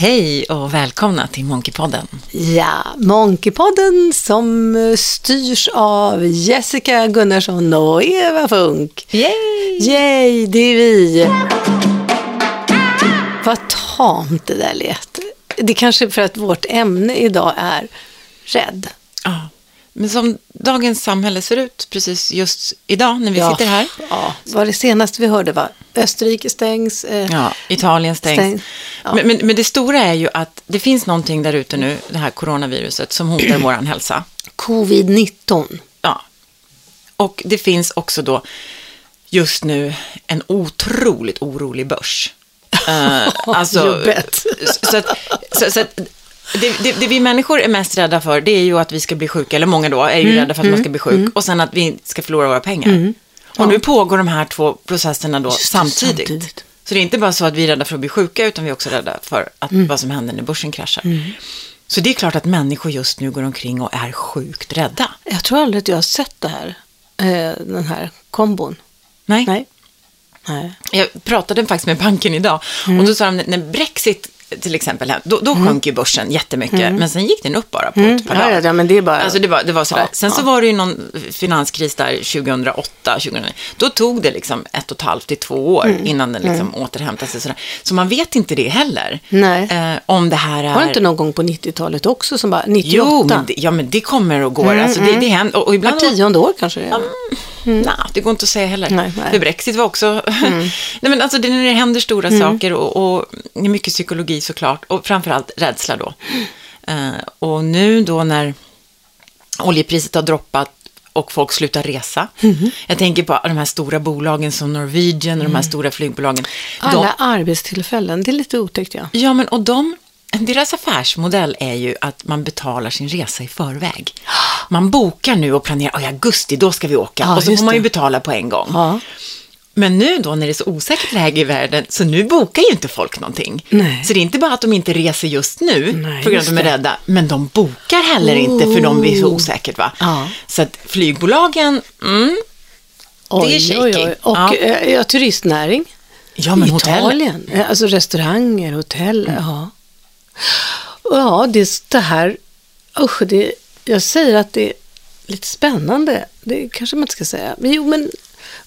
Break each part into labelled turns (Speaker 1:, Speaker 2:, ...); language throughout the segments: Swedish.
Speaker 1: Hej och välkomna till Monkeypodden.
Speaker 2: Ja, Monkeypodden som styrs av Jessica Gunnarsson och Eva Funk.
Speaker 1: Yay!
Speaker 2: Yay, det är vi. Vad tamt det där lät. Det är kanske för att vårt ämne idag är rädd.
Speaker 1: Ja, men som dagens samhälle ser ut precis just idag när vi
Speaker 2: ja,
Speaker 1: sitter här.
Speaker 2: Ja, vad det senaste vi hörde var Österrike stängs. Eh,
Speaker 1: Ja, Italien stängs.
Speaker 2: Stäng- ja.
Speaker 1: Men, men, men det stora är ju att det finns någonting där ute nu, det här coronaviruset, som hotar vår hälsa.
Speaker 2: Covid-19.
Speaker 1: Ja. Och det finns också då just nu en otroligt orolig börs. Eh, alltså, så att, så, så att det, det, det vi människor är mest rädda för, det är ju att vi ska bli sjuka, eller många då är ju rädda för att man ska bli sjuk, och sen att vi ska förlora våra pengar. Och nu pågår de här två processerna då samtidigt.
Speaker 2: samtidigt.
Speaker 1: Så det är inte bara så att vi är rädda för att bli sjuka, utan vi är också rädda för att, vad som händer när börsen kraschar. Så det är klart att människor just nu går omkring och är sjukt rädda.
Speaker 2: Jag tror aldrig att jag har sett det här, eh, den här kombon.
Speaker 1: Nej.
Speaker 2: Nej. Nej.
Speaker 1: Jag pratade faktiskt med banken idag och då sa de när Brexit till exempel, då, då sjönk ju börsen jättemycket, men sen gick den upp bara på ett par
Speaker 2: Ja,
Speaker 1: dagar.
Speaker 2: ja, ja, men det är bara...
Speaker 1: Alltså det var, det var sådär.
Speaker 2: Ja,
Speaker 1: Sen så
Speaker 2: ja.
Speaker 1: var det ju någon finanskris där 2008, 2009. Då tog det liksom ett och ett halvt till två år
Speaker 2: Mm.
Speaker 1: innan den liksom återhämtade sig. Sådär. Så man vet inte det heller. Eh, om det här är...
Speaker 2: Var det inte någon gång på 90-talet också som bara 98?
Speaker 1: Jo, men det, ja, men det kommer och går. alltså, det, det händer. Och, och ibland...
Speaker 2: Var tionde år kanske det är.
Speaker 1: Nej, det går inte att säga heller.
Speaker 2: Nej, nej.
Speaker 1: För Brexit var också... nej, men alltså, det, när det händer stora saker och, och är mycket psykologi såklart. Och framförallt rädsla då. Eh, och nu då när oljepriset har droppat och folk slutar resa. Jag tänker på de här stora bolagen som Norwegian och de här stora flygbolagen.
Speaker 2: Alla
Speaker 1: De,
Speaker 2: arbetstillfällen, det är lite otäckt ja.
Speaker 1: ja, men och de... Deras affärsmodell är ju att man betalar sin resa i förväg. Man bokar nu och planerar, "Oj, i augusti, då ska vi åka.
Speaker 2: Ja,
Speaker 1: och så får man ju betala på en gång.
Speaker 2: Ja.
Speaker 1: Men nu då när det är så osäkert läge i världen, så nu bokar ju inte folk någonting.
Speaker 2: Nej.
Speaker 1: Så det är inte bara att de inte reser just nu,
Speaker 2: Nej,
Speaker 1: för att de är
Speaker 2: det.
Speaker 1: rädda, men de bokar heller inte för de blir så
Speaker 2: Oh.
Speaker 1: osäkert. Va?
Speaker 2: Ja.
Speaker 1: Så att flygbolagen, mm, Det är shaky.
Speaker 2: Och
Speaker 1: Ja.
Speaker 2: eh, ja, turistnäring.
Speaker 1: ja men hotell. Mm.
Speaker 2: Italien, eh, alltså restauranger, hotell. Ja, ja det, det här, usch, det, jag säger att det är lite spännande. Det kanske man inte ska säga. Men jo, men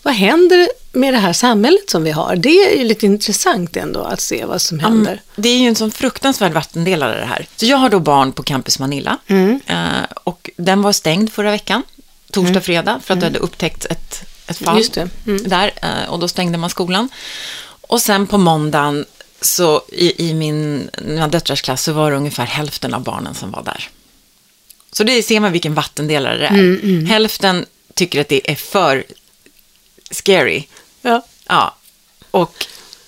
Speaker 2: vad händer med det här samhället som vi har? Det är ju lite intressant ändå att se vad som händer.
Speaker 1: Det är ju en sån fruktansvärd vattendelare det här. Så jag har då barn på Campus Manila eh, och den var stängd förra veckan, torsdag, fredag, för att det hade upptäckts ett, ett fall.
Speaker 2: Mm.
Speaker 1: där eh, och då stängde man skolan. Och sen på måndagen så i, i min mina döttrars klass så var det ungefär hälften av barnen som var där. Så det ser man vilken vattendelare det är. Hälften tycker att det är för scary.
Speaker 2: Ja.
Speaker 1: Ja, och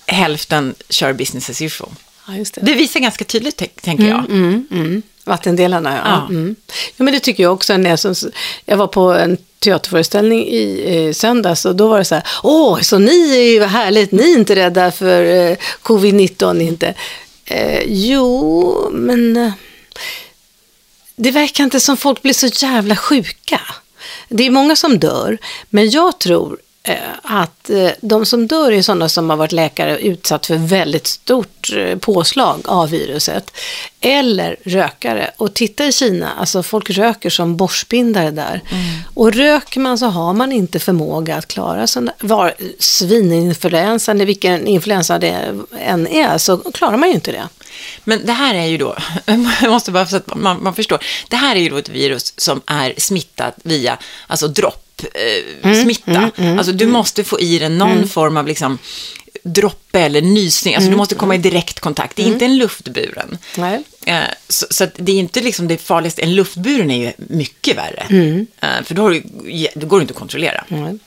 Speaker 1: hälften kör business as usual.
Speaker 2: ja, just det.
Speaker 1: Det visar ganska tydligt, tänk- tänker jag.
Speaker 2: Mm, mm. Vattendelarna, ja.
Speaker 1: Ja.
Speaker 2: Mm. ja. men det tycker jag också. När jag, som- jag var på en teaterföreställning i eh, söndags och då var det så här, åh, så ni är ju härligt, ni är inte rädda för eh, covid-19 inte. Eh, jo, men eh, det verkar inte som folk blir så jävla sjuka. Det är många som dör, men jag tror att eh, de som dör är sådana som har varit läkare och utsatt för väldigt stort eh, påslag av viruset. Eller rökare. Och titta i Kina, alltså folk röker som borstbindare där. Och röker man så har man inte förmåga att klara sådana, var, svininfluensan, eller vilken influensa det än är, så klarar man ju inte det.
Speaker 1: Men det här är ju då, jag måste bara så att man, man förstår, det här är ju då ett virus som är smittat via, alltså dropp, eh, smitta. alltså du måste få i dig någon form av liksom droppe eller nysning, alltså du måste komma i direkt kontakt, det är inte en luftburen.
Speaker 2: Nej.
Speaker 1: Eh, Så, så det är inte liksom det farligaste, en luftburen är ju mycket värre. Eh, För då, du, då går det inte att kontrollera.
Speaker 2: Nej.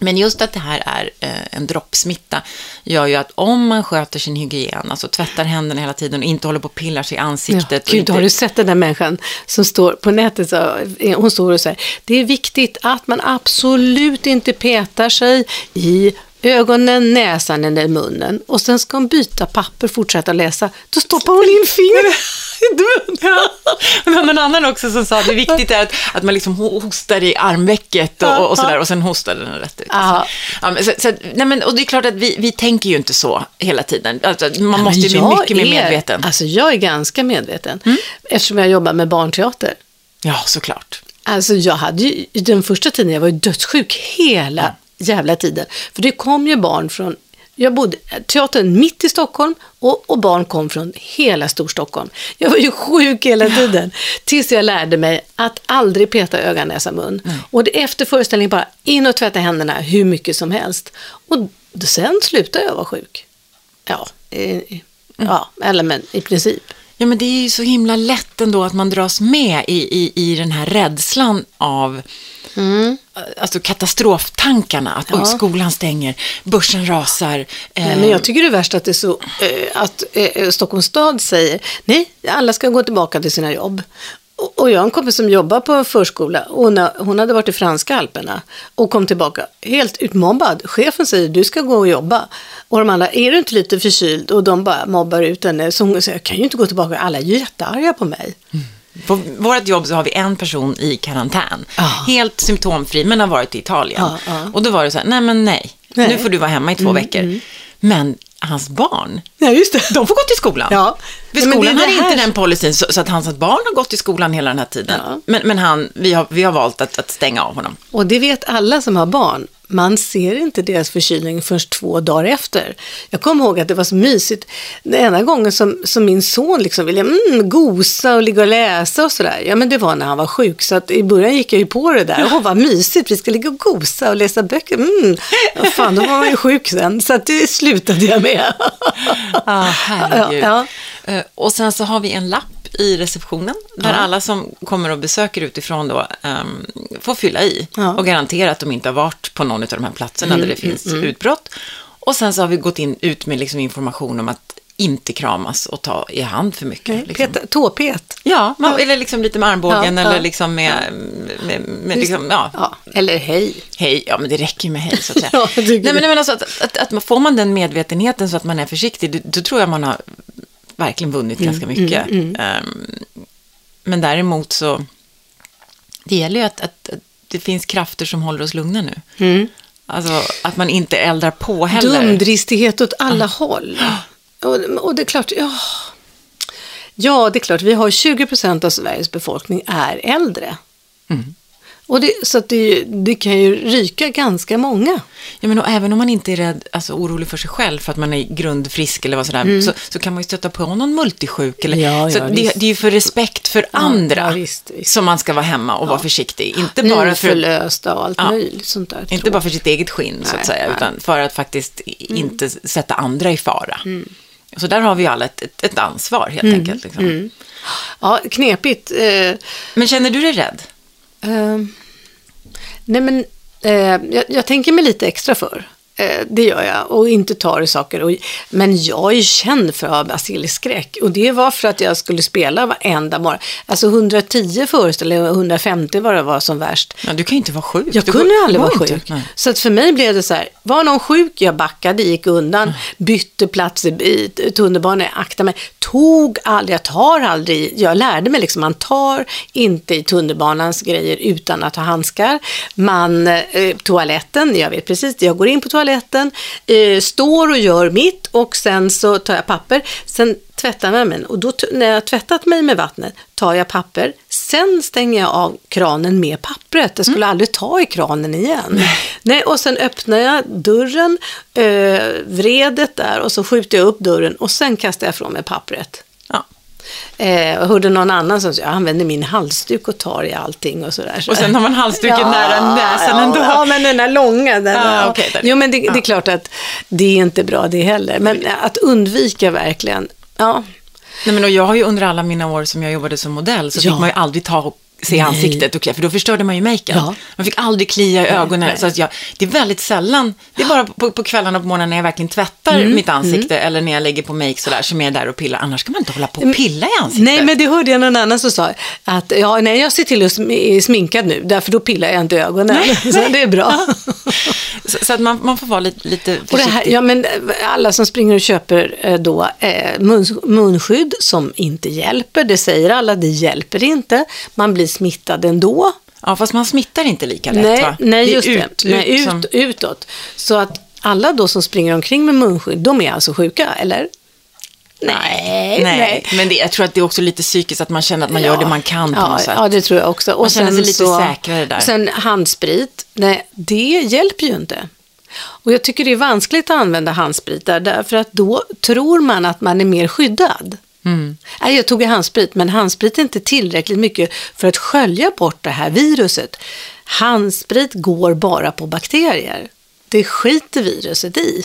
Speaker 1: Men just att det här är eh, en droppsmitta gör ju att om man sköter sin hygien, alltså tvättar händerna hela tiden och inte håller på och pillar sig i ansiktet.
Speaker 2: Ja, Gud,
Speaker 1: inte,
Speaker 2: har du sett den där människan som står på nätet? Så, hon står och säger, det är viktigt att man absolut inte petar sig i ögonen, näsan eller munnen. Och sen ska hon byta papper, fortsätta läsa. Då stoppar hon in fingret.
Speaker 1: Ja. Var någon annan också som sa att det viktigt är att, att man liksom ho- hostar i armvecket och, och, och sådär och sen hostar den rätt ut.
Speaker 2: Ja.
Speaker 1: Men, så, så, nej, men, och det är klart att vi, vi tänker ju inte så hela tiden. Alltså, man
Speaker 2: Men
Speaker 1: måste ju bli mycket mer medveten.
Speaker 2: Alltså jag är ganska medveten.
Speaker 1: Mm.
Speaker 2: Eftersom jag jobbar med barnteater.
Speaker 1: Ja, såklart.
Speaker 2: Alltså jag hade ju, den första tiden, jag var ju dödssjuk hela jävla tiden. För det kom ju barn från, jag bodde teatern mitt i Stockholm och, och barn kom från hela Storstockholm. Jag var ju sjuk hela tiden. Tills jag lärde mig att aldrig peta öga, näsa, mun. Och det, efter föreställningen bara in och tvätta händerna hur mycket som helst. Och sen slutade jag vara sjuk. Ja, eh, ja eller men i princip.
Speaker 1: Ja, men det är ju så himla lätt ändå att man dras med i, i, i den här rädslan av alltså katastroftankarna. Att
Speaker 2: Ja.
Speaker 1: skolan stänger, börsen rasar. eh,
Speaker 2: Nej, men jag tycker det är värst att det är så eh, att eh, Stockholms stad säger nej, alla ska gå tillbaka till sina jobb. Och, jag har en kompis som jobbar på en förskola och hon, hon hade varit i franska alperna och kom tillbaka helt utmobbad. Chefen säger du ska gå och jobba. Och de andra, är du inte lite förkyld? Och de bara mobbar ut henne. Så hon säger, jag kan ju inte gå tillbaka, alla är jättearga på mig.
Speaker 1: På vårt jobb så har vi en person i karantän.
Speaker 2: Ja.
Speaker 1: Helt symptomfri, men har varit i Italien.
Speaker 2: Ja, ja.
Speaker 1: Och då var det så här, nej men nej,
Speaker 2: Nej. Mm,
Speaker 1: nu får du vara hemma i två veckor. Men hans barn,
Speaker 2: Ja, just det.
Speaker 1: de får gå till skolan.
Speaker 2: Ja.
Speaker 1: För
Speaker 2: Nej, men
Speaker 1: skolan
Speaker 2: det är det
Speaker 1: inte den policyn, så, så att hans barn har gått i skolan hela den här tiden.
Speaker 2: Ja.
Speaker 1: Men, men han, vi, har, vi har valt att, att stänga av honom.
Speaker 2: Och det vet alla som har barn. Man ser inte deras förkylning förrän två dagar efter. Jag kommer ihåg att det var så mysigt. Den ena gången som, som min son liksom ville mm, gosa och ligga och läsa och sådär. Ja, men det var när han var sjuk. Så att i början gick jag ju på det där. Åh, vad mysigt. Vi ska ligga och gosa och läsa böcker. Mm. Ja, fan, då var man ju sjuk sen. Så att det slutade jag med.
Speaker 1: Ah, herregud.
Speaker 2: Ja,
Speaker 1: Eh, Och sen så har vi en lapp i receptionen där alla som kommer och besöker utifrån då ehm, får fylla i
Speaker 2: Ja.
Speaker 1: och garantera att de inte har varit på någon av de här platserna där det finns utbrott. Och sen så har vi gått in, ut med liksom information om att inte kramas och ta i hand för mycket. liksom.
Speaker 2: Peta, tåpet.
Speaker 1: Ja, man, eller liksom lite med armbågen
Speaker 2: Ja,
Speaker 1: eller
Speaker 2: ja.
Speaker 1: liksom med, med, med liksom, ja,
Speaker 2: Ja, eller hej.
Speaker 1: hej, ja men det räcker med hej så att säga.
Speaker 2: Ja,
Speaker 1: nej, men, nej, men alltså att, att, att får man den medvetenheten så att man är försiktig, då, då tror jag man har verkligen vunnit
Speaker 2: Mm,
Speaker 1: ganska mycket. Ehm, men däremot så, det gäller ju att, att, att det finns krafter som håller oss lugna nu.
Speaker 2: Mm.
Speaker 1: Alltså att man inte eldar på heller.
Speaker 2: Dumdristighet åt alla håll. Och, och det är klart, ja. Ja, det är klart, vi har 20 procent av Sveriges befolkning är äldre.
Speaker 1: Mm.
Speaker 2: Och det, så att det, det kan ju ryka ganska många.
Speaker 1: Ja, men och även om man inte är rädd, alltså, orolig för sig själv för att man är grundfrisk eller vad sådär, så, så kan man ju stöta på någon multisjuk. Eller,
Speaker 2: Mm. Ja,
Speaker 1: så
Speaker 2: ja,
Speaker 1: det, det är ju för respekt för andra
Speaker 2: ja, visst, visst.
Speaker 1: som man ska vara hemma och vara försiktig. Inte bara för,
Speaker 2: Nyförlösta och allt möjligt sånt där.
Speaker 1: inte bara för sitt eget skinn, så att
Speaker 2: Nej,
Speaker 1: säga,
Speaker 2: nej. Mm.
Speaker 1: utan för att faktiskt inte sätta andra i fara. Så där har vi alla ett, ett, ett ansvar, helt
Speaker 2: Mm.
Speaker 1: enkelt. Liksom.
Speaker 2: Ja, knepigt. Eh,
Speaker 1: Men känner du dig rädd?
Speaker 2: Uh, nej men, uh, jag, jag tänker mig lite extra för. Eh, det gör jag och inte tar i saker. Och, men jag är ju känd för att ha basilskräck. Och det var för att jag skulle spela varenda morgon. Alltså 110 föreställningar och 150 var det var som värst.
Speaker 1: Ja, du kan ju inte vara sjuk.
Speaker 2: Jag
Speaker 1: Du
Speaker 2: kunde
Speaker 1: går-
Speaker 2: aldrig vara
Speaker 1: inte.
Speaker 2: sjuk.
Speaker 1: Nej.
Speaker 2: Så att för mig blev det så här, var någon sjuk, jag backade, gick undan, bytte plats i, i tunnelbanan, aktade mig, tog aldrig, jag tar aldrig, jag lärde mig liksom, man tar inte i tunnelbanans grejer utan att ha handskar. Man, eh, toaletten, jag vet precis, jag går in på toaletten, eh, står och gör mitt och sen så tar jag papper, sen tvättar jag mig och då när jag har tvättat mig med vattnet tar jag papper, sen stänger jag av kranen med pappret. Jag skulle aldrig ta i kranen igen. Nej, och sen öppnar jag dörren, eh, vredet där och så skjuter jag upp dörren och sen kastar jag från mig pappret.
Speaker 1: Ja.
Speaker 2: Eh, jag hörde någon annan som sa, jag använder min halsduk och tar i allting och sådär.
Speaker 1: Och sen har man halsduken nära näsan
Speaker 2: ja,
Speaker 1: ändå.
Speaker 2: Ja, men den där långa. Den,
Speaker 1: Ja,
Speaker 2: ja.
Speaker 1: där.
Speaker 2: Jo, men det, det är klart att det är inte bra det heller. Men att undvika verkligen, ja.
Speaker 1: Nej, men och jag har ju under alla mina år som jag jobbade som modell så
Speaker 2: Ja.
Speaker 1: fick man ju aldrig ta se ansiktet klä, för då förstörde man ju maken.
Speaker 2: Ja.
Speaker 1: Man fick aldrig klia i ögonen.
Speaker 2: nej.
Speaker 1: Så att jag, det är väldigt sällan, det är bara på, på kvällarna och på morgonen när jag verkligen tvättar
Speaker 2: Mm,
Speaker 1: mitt ansikte eller när jag lägger på make sådär som jag är där och pillar. Annars ska man inte hålla på och pilla i ansiktet.
Speaker 2: Nej, men det hörde jag någon annan som sa att ja, nej, jag ser till att sm- sminkad nu, därför då pillar jag inte i ögonen. Så det är bra.
Speaker 1: så, så att man, man får vara lite, lite
Speaker 2: Och det
Speaker 1: försiktig.
Speaker 2: här, ja, men alla som springer och köper eh, då eh, mun, munskydd som inte hjälper, det säger alla, det hjälper inte. Man blir smittad ändå.
Speaker 1: Ja, fast man smittar inte lika lätt
Speaker 2: Nej,
Speaker 1: va?
Speaker 2: nej
Speaker 1: Det
Speaker 2: just
Speaker 1: ut,
Speaker 2: det. Nej,
Speaker 1: ut
Speaker 2: ut,
Speaker 1: som-
Speaker 2: utåt. Så att alla då som springer omkring med munskydd, de är alltså sjuka, eller? Nej,
Speaker 1: Nej, men det, jag tror att det är också lite psykiskt att man känner att man gör det man kan på
Speaker 2: ja,
Speaker 1: något sätt.
Speaker 2: Ja, det tror jag också. Och
Speaker 1: Man känner sig lite säkrare där.
Speaker 2: Sen handsprit, nej, det hjälper ju inte. Och jag tycker det är vanskligt att använda handsprit där, därför att då tror man att man är mer skyddad.
Speaker 1: Mm.
Speaker 2: Nej, jag tog handsprit, men handsprit är inte tillräckligt mycket för att skölja bort det här viruset. Handsprit går bara på bakterier. Det skiter viruset i.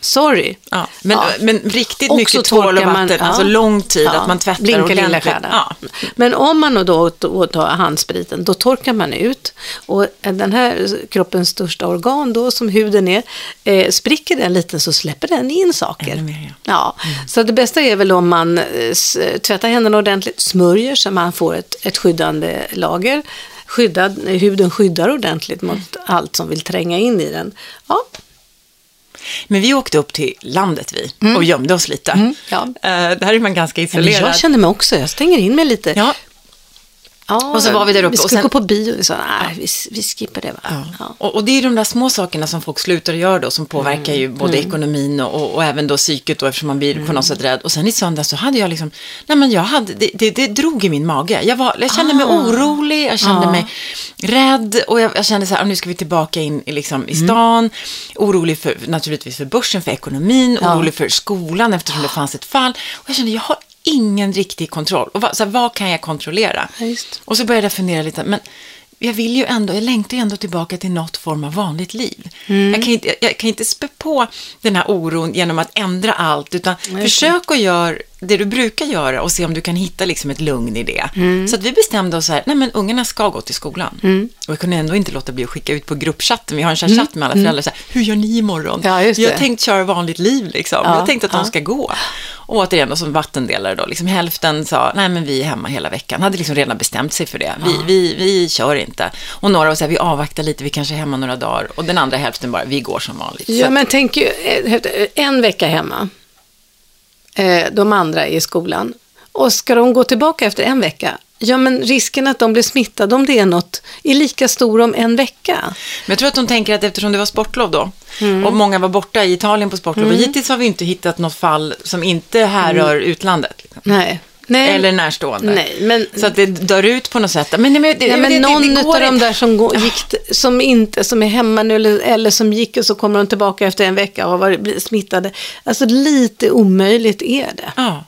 Speaker 2: Sorry.
Speaker 1: Ja, men,
Speaker 2: Ja.
Speaker 1: men riktigt
Speaker 2: Och
Speaker 1: mycket tvål och
Speaker 2: man-
Speaker 1: vatten,
Speaker 2: ja.
Speaker 1: alltså lång tid, att man tvättar
Speaker 2: blinka lilla
Speaker 1: ordentligt. Ja.
Speaker 2: Men om man då, tar handspriten, då torkar man ut. Och den här kroppens största organ då, som huden är, eh, spricker den lite så släpper den in saker.
Speaker 1: Mer,
Speaker 2: Ja, så det bästa är väl om man eh, tvättar händerna ordentligt, smörjer så man får ett, ett skyddande lager. Skyddad, huden skyddar ordentligt mot allt som vill tränga in i den. Ja,
Speaker 1: Men vi åkte upp till landet vi och gömde oss lite.
Speaker 2: Mm, ja.
Speaker 1: Eh, där är man ganska isolerad.
Speaker 2: jag känner mig också, jag stänger in mig lite.
Speaker 1: Ja,
Speaker 2: Ja,
Speaker 1: Och så var vi där uppe
Speaker 2: Vi skulle
Speaker 1: sen-
Speaker 2: gå på bio och så, nej, vi, vi skippar det va. Ja.
Speaker 1: Och, och det är de där små sakerna som folk slutar att göra då, som påverkar
Speaker 2: Mm.
Speaker 1: ju både ekonomin och, och, även då psyket då, eftersom man blir på något sätt rädd. Och sen i söndags så hade jag liksom, nej men jag hade, det, det, det drog i min mage. Jag, var, jag kände mig
Speaker 2: Ah.
Speaker 1: orolig, jag kände
Speaker 2: Ja.
Speaker 1: mig rädd och jag, jag kände så här, "Ah, nu ska vi tillbaka in i, liksom,
Speaker 2: Mm.
Speaker 1: i stan. Orolig för, naturligtvis för börsen, för ekonomin,
Speaker 2: Ja.
Speaker 1: orolig för skolan eftersom det fanns ett fall. Och jag kände, jag har ingen riktig kontroll. Och vad, så här, vad kan jag kontrollera?
Speaker 2: Ja.
Speaker 1: Och så började jag fundera lite, men jag vill ju ändå, jag längtar ju ändå tillbaka till något form av vanligt liv.
Speaker 2: Mm.
Speaker 1: Jag, kan inte, jag kan inte spä på den här oron genom att ändra allt, utan försök att göra det du brukar göra och se om du kan hitta liksom ett lugn i det.
Speaker 2: Mm.
Speaker 1: Så att vi bestämde oss så här, nej men ungarna ska gå till skolan. Och jag kunde ändå inte låta bli att skicka ut på gruppchatten, vi har en här chatt med alla föräldrar, så här, hur gör ni imorgon?
Speaker 2: Mm. Ja,
Speaker 1: Jag har
Speaker 2: det.
Speaker 1: tänkt köra vanligt liv liksom,
Speaker 2: Ja,
Speaker 1: jag tänkte att de
Speaker 2: ja.
Speaker 1: ska gå. Och återigen, då, som vattendelare då, liksom hälften sa, nej men vi är hemma hela veckan, hade liksom redan bestämt sig för det. Vi, vi, vi kör inte. Och några var så här, vi avvaktar lite, vi kanske är hemma några dagar. Och den andra hälften bara, vi går som vanligt. Så
Speaker 2: Ja,
Speaker 1: att-
Speaker 2: men tänk ju, eh, en vecka hemma. Eh, De andra i skolan. Och ska de gå tillbaka efter en vecka? Ja, men risken att de blir smittade om det är något är lika stor om en vecka.
Speaker 1: Men jag tror att de tänker att eftersom det var sportlov då,
Speaker 2: Mm.
Speaker 1: och många var borta i Italien på sportlov, och hittills har vi inte hittat något fall som inte härrör utlandet. Liksom.
Speaker 2: Nej. Nej.
Speaker 1: Eller närstående.
Speaker 2: Nej, men-
Speaker 1: Så att det dör ut på något sätt. Men, nej, men, det, det,
Speaker 2: men
Speaker 1: det,
Speaker 2: någon
Speaker 1: det
Speaker 2: av de där som, går, gick, som, inte, som är hemma nu eller, eller som gick och så kommer de tillbaka efter en vecka och har varit smittade. Alltså lite omöjligt är det.
Speaker 1: Ja.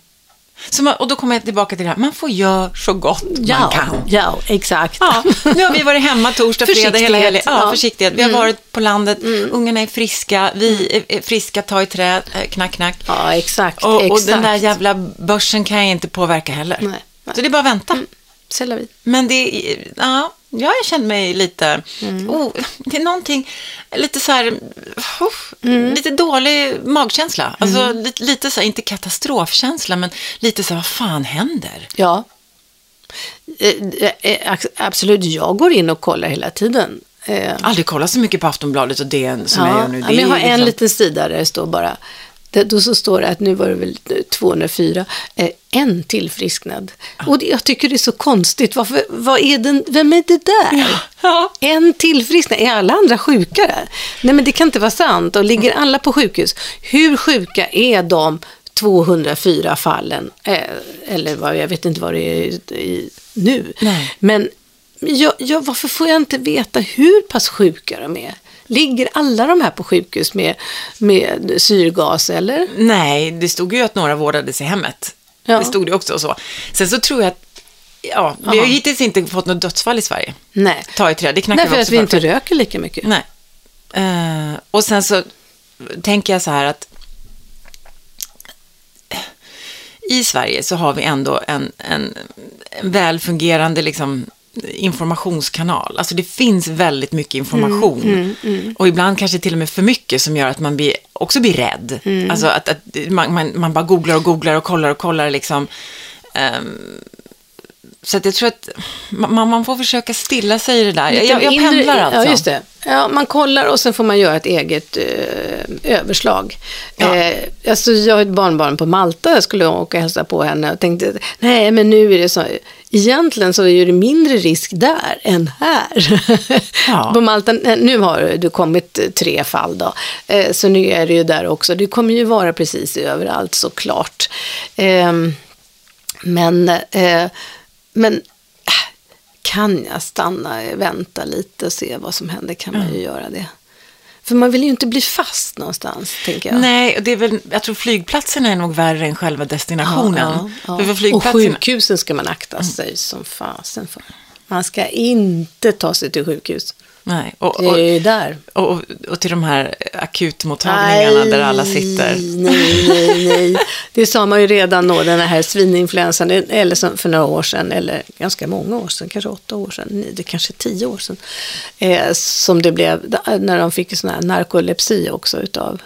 Speaker 1: Man, och då kommer jag tillbaka till det här, man får göra så gott man kan.
Speaker 2: ja, exakt.
Speaker 1: Ja, nu har vi varit hemma torsdag, fredag, hela helgen. Ja,
Speaker 2: ja. Mm.
Speaker 1: försiktighet. Vi har varit på landet, ungarna är friska, vi är- är friska, ta i trä, eh, knack, knack.
Speaker 2: Ja, exakt.
Speaker 1: Och, och
Speaker 2: exakt.
Speaker 1: den där jävla börsen kan jag inte påverka heller.
Speaker 2: Nej, nej.
Speaker 1: Så det är bara att vänta.
Speaker 2: C'est la vie.
Speaker 1: Men det, ja, jag känner mig lite,
Speaker 2: Mm.
Speaker 1: oh, det är någonting, lite så här, uff,
Speaker 2: Mm.
Speaker 1: lite dålig magkänsla. Alltså lite, lite så här, inte katastrofkänsla, men lite så här, vad fan händer?
Speaker 2: Ja. Eh, eh, ax- Absolut, jag går in och kollar hela tiden. Eh,
Speaker 1: Aldrig kollat så mycket på Aftonbladet och DN som jag
Speaker 2: ja,
Speaker 1: gör nu.
Speaker 2: ja,
Speaker 1: Det
Speaker 2: men jag har
Speaker 1: ju
Speaker 2: en
Speaker 1: liksom-
Speaker 2: liten sida där det står bara, det, då så står det att nu var det väl 204, eh, en tillfrisknad. Och det, jag tycker det är så konstigt, Varför, vad är den, vem är det där?
Speaker 1: Ja.
Speaker 2: En tillfrisknad, är alla andra sjuka där? Nej men det kan inte vara sant, och ligger alla på sjukhus, hur sjuka är de 204 fallen? Eh, eller vad, jag vet inte vad det är i, nu.
Speaker 1: Nej.
Speaker 2: Men jag, jag, varför får jag inte veta hur pass sjuka de är? Ligger alla de här på sjukhus med, med syrgas eller?
Speaker 1: Nej, det stod ju att några vårdades i hemmet.
Speaker 2: Ja.
Speaker 1: Det stod det också och så. Sen så tror jag att, ja, vi har
Speaker 2: Jaha.
Speaker 1: ju hittills inte fått något dödsfall i Sverige.
Speaker 2: Nej.
Speaker 1: Ta i trä, det knackar
Speaker 2: Nej, för
Speaker 1: vi
Speaker 2: att
Speaker 1: också
Speaker 2: vi
Speaker 1: för.
Speaker 2: inte röker lika mycket.
Speaker 1: Nej. Eh, och sen så tänker jag så här att i Sverige så har vi ändå en, en, en väl fungerande liksom, informationskanal. Alltså det finns väldigt mycket
Speaker 2: Mm,
Speaker 1: information. Och ibland kanske till och med för mycket som gör att man blir, också blir rädd.
Speaker 2: Mm.
Speaker 1: Alltså att, att man, man, man bara googlar och googlar och kollar och kollar liksom. Ehm, så att jag tror att man, man får försöka stilla sig i det där. Jag, jag, pendlar alltså.
Speaker 2: Ja, just det. Ja, man kollar och sen får man göra ett eget eh, överslag.
Speaker 1: Ja.
Speaker 2: Eh, alltså, jag har ett barnbarn på Malta, jag skulle åka och hälsa på henne och tänkte, nej men nu är det så, egentligen så är det mindre risk där än här.
Speaker 1: Ja.
Speaker 2: på Malta, nu har det kommit tre fall då, eh, så nu är det ju där också. Det kommer ju vara precis överallt såklart. Ehm, men, eh, men äh, kan jag stanna, vänta lite och se vad som händer kan man ju göra det. För man vill ju inte bli fast någonstans, tänker jag.
Speaker 1: Nej, och det är väl, jag tror flygplatsen är nog värre än själva destinationen.
Speaker 2: Ja,
Speaker 1: För för
Speaker 2: ja. Och
Speaker 1: flygplatsen,
Speaker 2: sjukhusen ska man akta sig som fasen för. Man ska inte ta sig till sjukhus.
Speaker 1: Nej, och,
Speaker 2: Det
Speaker 1: och,
Speaker 2: är ju där.
Speaker 1: och, och till de här akutmottagningarna där alla sitter.
Speaker 2: Nej, nej, nej. Det sa man ju redan då, den här svininfluensan, eller som för några år sedan, eller ganska många år sedan, kanske åtta år sedan, nej, det kanske tio år sedan, eh, som det blev när de fick sån här narkolepsi också utav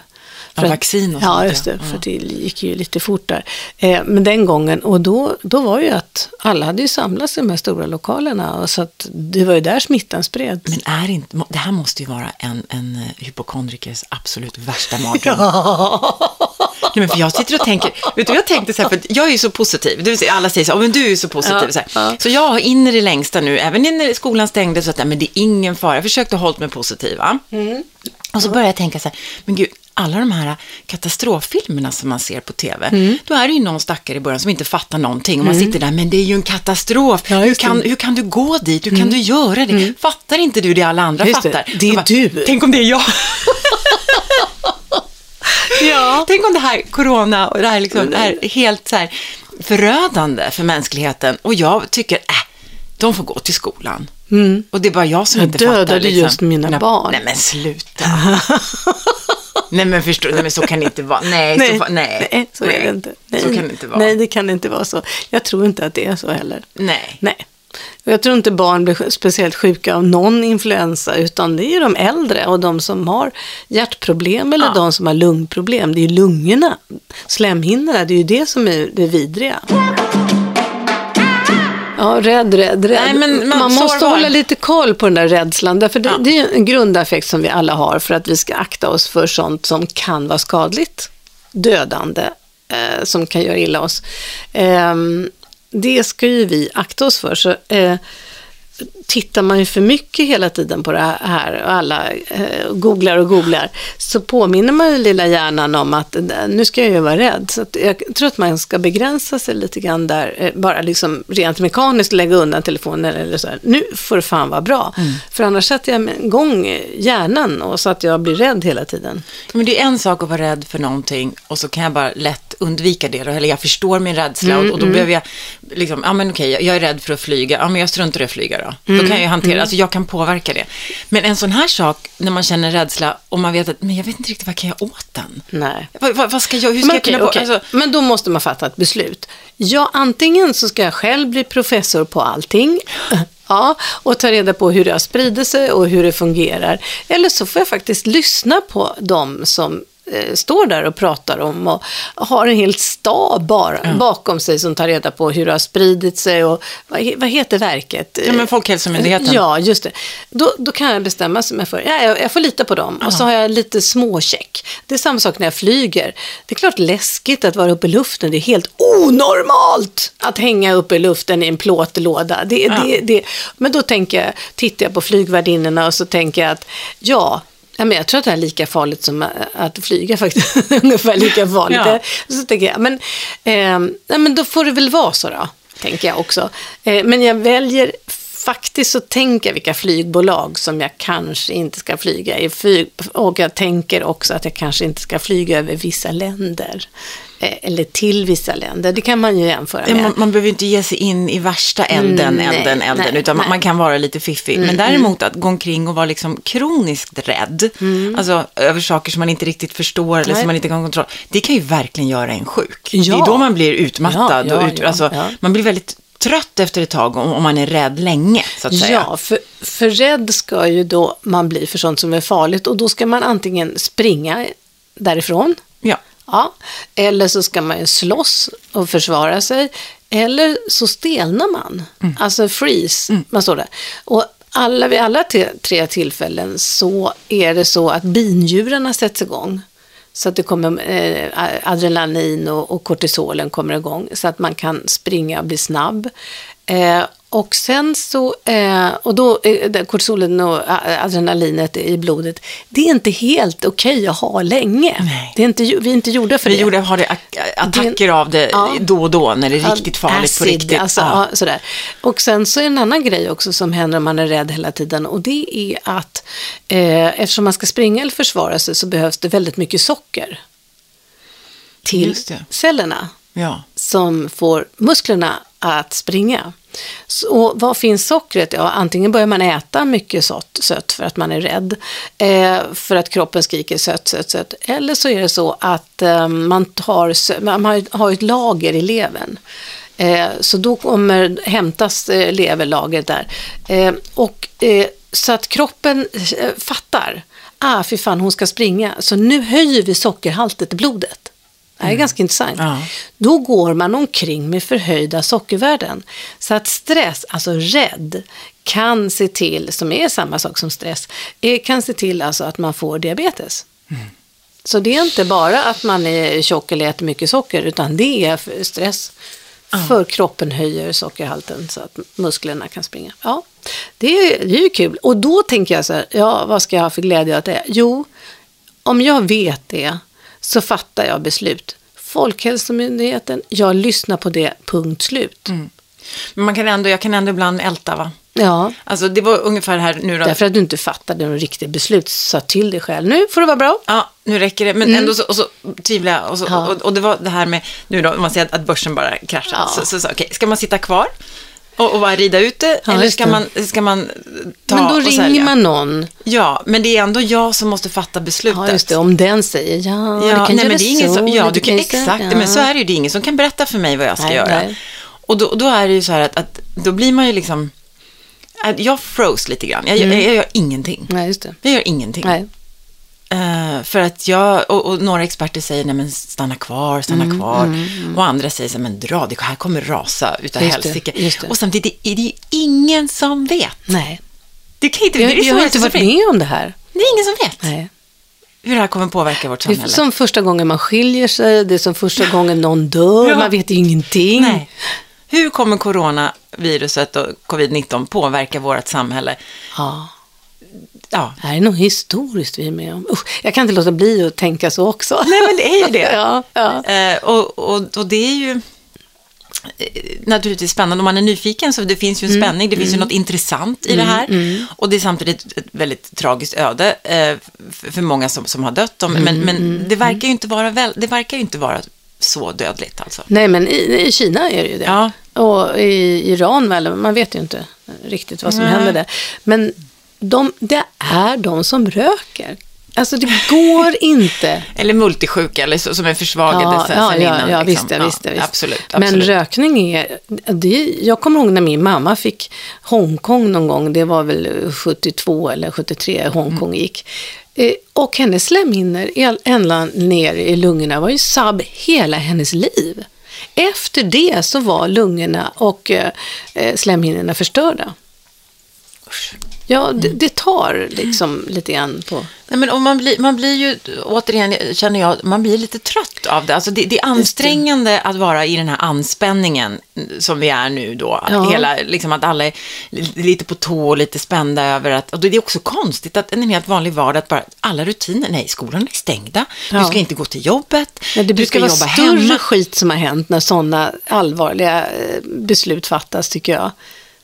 Speaker 2: för att-
Speaker 1: vaccin och
Speaker 2: Ja,
Speaker 1: sånt,
Speaker 2: just det,
Speaker 1: ja.
Speaker 2: för det gick ju lite fort där. Eh, men den gången, och då, då var ju att alla hade ju samlats i de här stora lokalerna, och så att det var ju där smittan spreds.
Speaker 1: Men är inte, det här måste ju vara en, en eh, hypokondrikers absolut värsta mardröm. Nej, men för jag sitter och tänker, vet du jag tänkte så här, för jag är ju så positiv, säga alla säger så här, "Åh, men du är så positiv.
Speaker 2: Ja,
Speaker 1: så,
Speaker 2: ja.
Speaker 1: så jag har in i det längsta nu, även när skolan stängde, så att nej, men det är ingen fara. Jag försökte hålla mig positiv. Va?
Speaker 2: Mm.
Speaker 1: Och så började jag tänka så här, men gud, alla de här katastroffilmerna som man ser på tv,
Speaker 2: Mm.
Speaker 1: då är det ju någon stackare i början som inte fattar någonting. Och man sitter där, men det är ju en katastrof.
Speaker 2: Ja,
Speaker 1: hur,
Speaker 2: det. Mm.
Speaker 1: kan, hur kan du gå dit? Hur kan du göra det? Fattar inte du det alla andra
Speaker 2: Just det,
Speaker 1: fattar?
Speaker 2: det är
Speaker 1: Så bara,
Speaker 2: du.
Speaker 1: Tänk om det är jag.
Speaker 2: Ja.
Speaker 1: Tänk om det här corona och det här liksom är helt så här förödande för mänskligheten. Och jag tycker, äh, de får gå till skolan. Och det är bara jag som
Speaker 2: Jag
Speaker 1: inte fattar.
Speaker 2: dödade
Speaker 1: liksom.
Speaker 2: just mina barn.
Speaker 1: Nej men sluta. nej men förstår nej men så kan det inte vara. Nej,
Speaker 2: Nej,
Speaker 1: så, nej,
Speaker 2: nej, så är det inte. Nej,
Speaker 1: Så kan det inte vara.
Speaker 2: Nej, det kan inte vara så. Jag tror inte att det är så heller.
Speaker 1: Nej.
Speaker 2: Nej. Och jag tror inte barn blir speciellt sjuka av någon influensa, utan det är de äldre och de som har hjärtproblem eller
Speaker 1: Ja.
Speaker 2: de som har lungproblem. Det är ju lungorna, slemhinnorna, det är ju det som är det vidriga. Ja, rädd, rädd, rädd.
Speaker 1: Nej, men man-
Speaker 2: man måste
Speaker 1: det.
Speaker 2: hålla lite koll på den där rädslan, därför det,
Speaker 1: Ja.
Speaker 2: det är en grundaffekt som vi alla har för att vi ska akta oss för sånt som kan vara skadligt, dödande, eh, som kan göra illa oss. Ehm, det ska ju vi akta oss för. Så, eh, tittar man ju för mycket hela tiden på det här och alla eh, googlar och googlar så påminner man ju lilla hjärnan om att eh, nu ska jag ju vara rädd. Så jag tror att man ska begränsa sig lite grann där, eh, bara liksom rent mekaniskt lägga undan telefonen eller så här. Nu får det fan vara bra. För annars sätter jag igång hjärnan och så att jag blir rädd hela tiden.
Speaker 1: Men det är en sak att vara rädd för någonting och så kan jag bara lätt undvika det. då. Eller jag förstår min rädsla och, och då behöver jag, liksom, ja men okej, jag- jag är rädd för att flyga. Ja men jag struntar i att flyga då. Då kan jag hantera, alltså jag kan påverka det. Men en sån här sak, när man känner rädsla och man vet att, men jag vet inte riktigt vad kan jag åt den?
Speaker 2: Nej.
Speaker 1: Vad, vad, vad ska jag, hur ska
Speaker 2: Men,
Speaker 1: jag kunna,
Speaker 2: okej.
Speaker 1: alltså,
Speaker 2: Men då måste man fatta ett beslut. Ja, antingen så ska jag själv bli professor på allting. Ja, och ta reda på hur det har spridit sig och hur det fungerar. Eller så får jag faktiskt lyssna på de som står där och pratar om och har en hel stab bara, bakom sig som tar reda på hur det har spridit sig och vad, vad heter verket?
Speaker 1: Ja, men Folkhälsomyndigheten.
Speaker 2: Ja, just det. Då, då kan jag bestämma mig för, ja, jag, jag får lita på dem. Och så har jag lite småcheck. Det är samma sak när jag flyger. Det är klart läskigt att vara uppe i luften. Det är helt onormalt att hänga uppe i luften i en plåtlåda. Det,
Speaker 1: Ja.
Speaker 2: det, det. Men då tänker jag, tittar jag på flygvärdinnorna och så tänker jag att ja, Ja, men jag tror att det är lika farligt som ä- att flyga faktiskt. Ungefär lika farligt.
Speaker 1: Ja.
Speaker 2: Så tänker jag, men, eh, ja, men då får det väl vara så då, tänker jag också. Eh, men jag väljer faktiskt så tänker jag vilka flygbolag som jag kanske inte ska flyga i. Och jag tänker också att jag kanske inte ska flyga över vissa länder. Eh, eller till vissa länder. Det kan man ju jämföra med.
Speaker 1: Man, man behöver inte ge sig in i värsta elden,
Speaker 2: Mm, nej,
Speaker 1: elden, elden,
Speaker 2: nej,
Speaker 1: utan
Speaker 2: nej.
Speaker 1: man kan vara lite fiffig. Men däremot att gå omkring och vara liksom kroniskt rädd, alltså över saker som man inte riktigt förstår eller som man inte kan kontrollera, det kan ju verkligen göra en sjuk.
Speaker 2: Ja.
Speaker 1: Det är då man blir utmattad
Speaker 2: Ja, ja,
Speaker 1: och ut, alltså, man blir väldigt trött efter ett tag om, om man är rädd länge, så att säga.
Speaker 2: Ja, för, för rädd ska ju då man bli för sånt som är farligt och då ska man antingen springa därifrån,
Speaker 1: Ja.
Speaker 2: ja, eller så ska man slåss och försvara sig, eller så stelnar man, alltså freeze, man står där. Och alla, vid alla tre, tre tillfällen så är det så att binjurarna sätts igång. Så att det kommer eh, adrenalin och, och kortisolen kommer igång så att man kan springa och bli snabb. Eh, och sen så, eh, och då, eh, det- kortisolen och a- adrenalinet i blodet, det är inte helt okej att ha länge.
Speaker 1: Nej.
Speaker 2: Det är inte, vi är inte gjorda för
Speaker 1: Vi
Speaker 2: det.
Speaker 1: gjorde, har det attacker av det
Speaker 2: Ja.
Speaker 1: då och då när det är riktigt farligt på
Speaker 2: acid,
Speaker 1: riktigt.
Speaker 2: Alltså,
Speaker 1: Ja.
Speaker 2: ja. sådär. Och sen så är en annan grej också som händer om man är rädd hela tiden och det är att eh, eftersom man ska springa eller försvara sig så behövs det väldigt mycket socker till
Speaker 1: det.
Speaker 2: cellerna som får musklerna att springa. Så, vad finns sockret? Ja, antingen börjar man äta mycket sött, sött för att man är rädd, eh, för att kroppen skriker sött, sött, sött. Eller så är det så att eh, man, tar, man har, har ett lager i levern. Eh, så då kommer, hämtas eh, leverlagret där. Eh, och, eh, så att kroppen eh, fattar, ah fy fan hon ska springa, så nu höjer vi sockerhaltet i blodet. Det här är ganska intressant.
Speaker 1: Ja.
Speaker 2: Då går man omkring med förhöjda sockervärden. Så att stress, alltså rädd, kan se till, som är samma sak som stress, kan se till alltså att man får diabetes. Så det är inte bara att man är tjock eller äter mycket socker, utan det är stress. För kroppen höjer sockerhalten så att musklerna kan springa. Ja, det är, det är ju kul. Och då tänker jag så här, ja, vad ska jag ha för glädje av det? Jo, om jag vet det så fattar jag beslut. Folkhälsomyndigheten, jag lyssnar på det, punkt slut.
Speaker 1: Men man kan ändå, jag kan ändå ibland älta va?
Speaker 2: Ja,
Speaker 1: Alltså det var ungefär här nu då.
Speaker 2: därför att du inte fattade något riktigt beslut, sa till dig själv, nu får det vara bra.
Speaker 1: Ja, nu räcker det. Men ändå så, och så tvivlar jag. Och, så,
Speaker 2: Mm. Ja.
Speaker 1: och, och det var det här med, nu då, om man säger att, att börsen bara kraschar.
Speaker 2: Ja.
Speaker 1: Så, så, så okej, ska man sitta kvar och, och bara rida ut det?
Speaker 2: Ja,
Speaker 1: eller ska man, ska man ta
Speaker 2: Men då ringer
Speaker 1: sälja?
Speaker 2: man någon.
Speaker 1: Ja, men det är ändå jag som måste fatta beslutet.
Speaker 2: Ja, just det. Om den säger ja,
Speaker 1: Ja,
Speaker 2: du kan
Speaker 1: nej, men det är ingen
Speaker 2: så.
Speaker 1: som, ja, du kan,
Speaker 2: säga-
Speaker 1: exakt,
Speaker 2: ja.
Speaker 1: men så är det ju. Det är ingen som kan berätta för mig vad jag ska
Speaker 2: Nej,
Speaker 1: göra.
Speaker 2: nej.
Speaker 1: Och då, då är det ju så här att, att då blir man ju liksom, jag froze lite grann. Jag, jag, jag gör ingenting.
Speaker 2: Nej, just det.
Speaker 1: Jag gör ingenting.
Speaker 2: Nej.
Speaker 1: Eh, för att jag, och, och några experter säger, nej men stanna kvar, stanna
Speaker 2: Mm,
Speaker 1: kvar. Och andra säger, så men dra, det här kommer rasa utav
Speaker 2: Just det,
Speaker 1: helsike.
Speaker 2: just det.
Speaker 1: Och samtidigt är det ju ingen som vet.
Speaker 2: Nej.
Speaker 1: Det kan inte,
Speaker 2: Jag,
Speaker 1: det är
Speaker 2: jag har inte varit med om det här.
Speaker 1: Det är ingen som vet
Speaker 2: Nej.
Speaker 1: hur det här kommer påverka vårt
Speaker 2: Det är
Speaker 1: samhälle.
Speaker 2: som första gången man skiljer sig, det är som första gången någon dör,
Speaker 1: Ja.
Speaker 2: man vet ju ingenting.
Speaker 1: Nej. Hur kommer coronaviruset och covid-19 påverka vårt samhälle?
Speaker 2: Ja.
Speaker 1: Ja,
Speaker 2: Det här är nog historiskt vi är med om. Usch, jag kan inte låta bli att tänka så också.
Speaker 1: nej men det är ju det.
Speaker 2: Ja, ja.
Speaker 1: Eh, och, och, och det är ju eh, naturligtvis spännande. Om man är nyfiken så det finns ju en spänning, det finns ju något intressant i det här. Och det är samtidigt ett väldigt tragiskt öde eh, för, många som, som har dött. Om, men men det, verkar ju inte vara väl, det verkar ju inte vara så dödligt alltså.
Speaker 2: Nej, men i, i Kina är det ju det.
Speaker 1: Ja.
Speaker 2: Och i Iran väl, man vet ju inte riktigt vad som
Speaker 1: Nej.
Speaker 2: händer där. Men de, det är de som röker. Alltså det går inte.
Speaker 1: Eller multisjuka, eller så, som är försvagade
Speaker 2: Ja,
Speaker 1: sen,
Speaker 2: ja,
Speaker 1: sen innan.
Speaker 2: ja,
Speaker 1: liksom.
Speaker 2: visst, ja, visst, ja, visst.
Speaker 1: Absolut,
Speaker 2: Men
Speaker 1: absolut.
Speaker 2: rökning är, det, jag kommer ihåg när min mamma fick Hongkong någon gång, det var väl 72 eller 73 Hongkong
Speaker 1: Mm.
Speaker 2: gick. Eh, Och hennes slemhinnor ända ner i lungorna var ju sabb hela hennes liv. Efter det så var lungorna och eh, eh, slemhinnorna förstörda.
Speaker 1: Usch.
Speaker 2: Ja, det, det tar liksom lite grann på...
Speaker 1: Nej, men man, blir, man blir ju, återigen känner jag, man blir lite trött av det. Alltså det, det är ansträngande att vara i den här anspänningen som vi är nu då. Att,
Speaker 2: Ja.
Speaker 1: hela, liksom att alla är lite på tå och lite spända över att, och det är också konstigt att en helt vanlig vardag, att bara alla rutiner, nej, skolan är stängda, du
Speaker 2: Ja.
Speaker 1: ska inte gå till jobbet,
Speaker 2: Men det
Speaker 1: du ska
Speaker 2: vara
Speaker 1: jobba
Speaker 2: större
Speaker 1: hemma.
Speaker 2: skit som har hänt när sådana allvarliga eh, beslut fattas, tycker jag.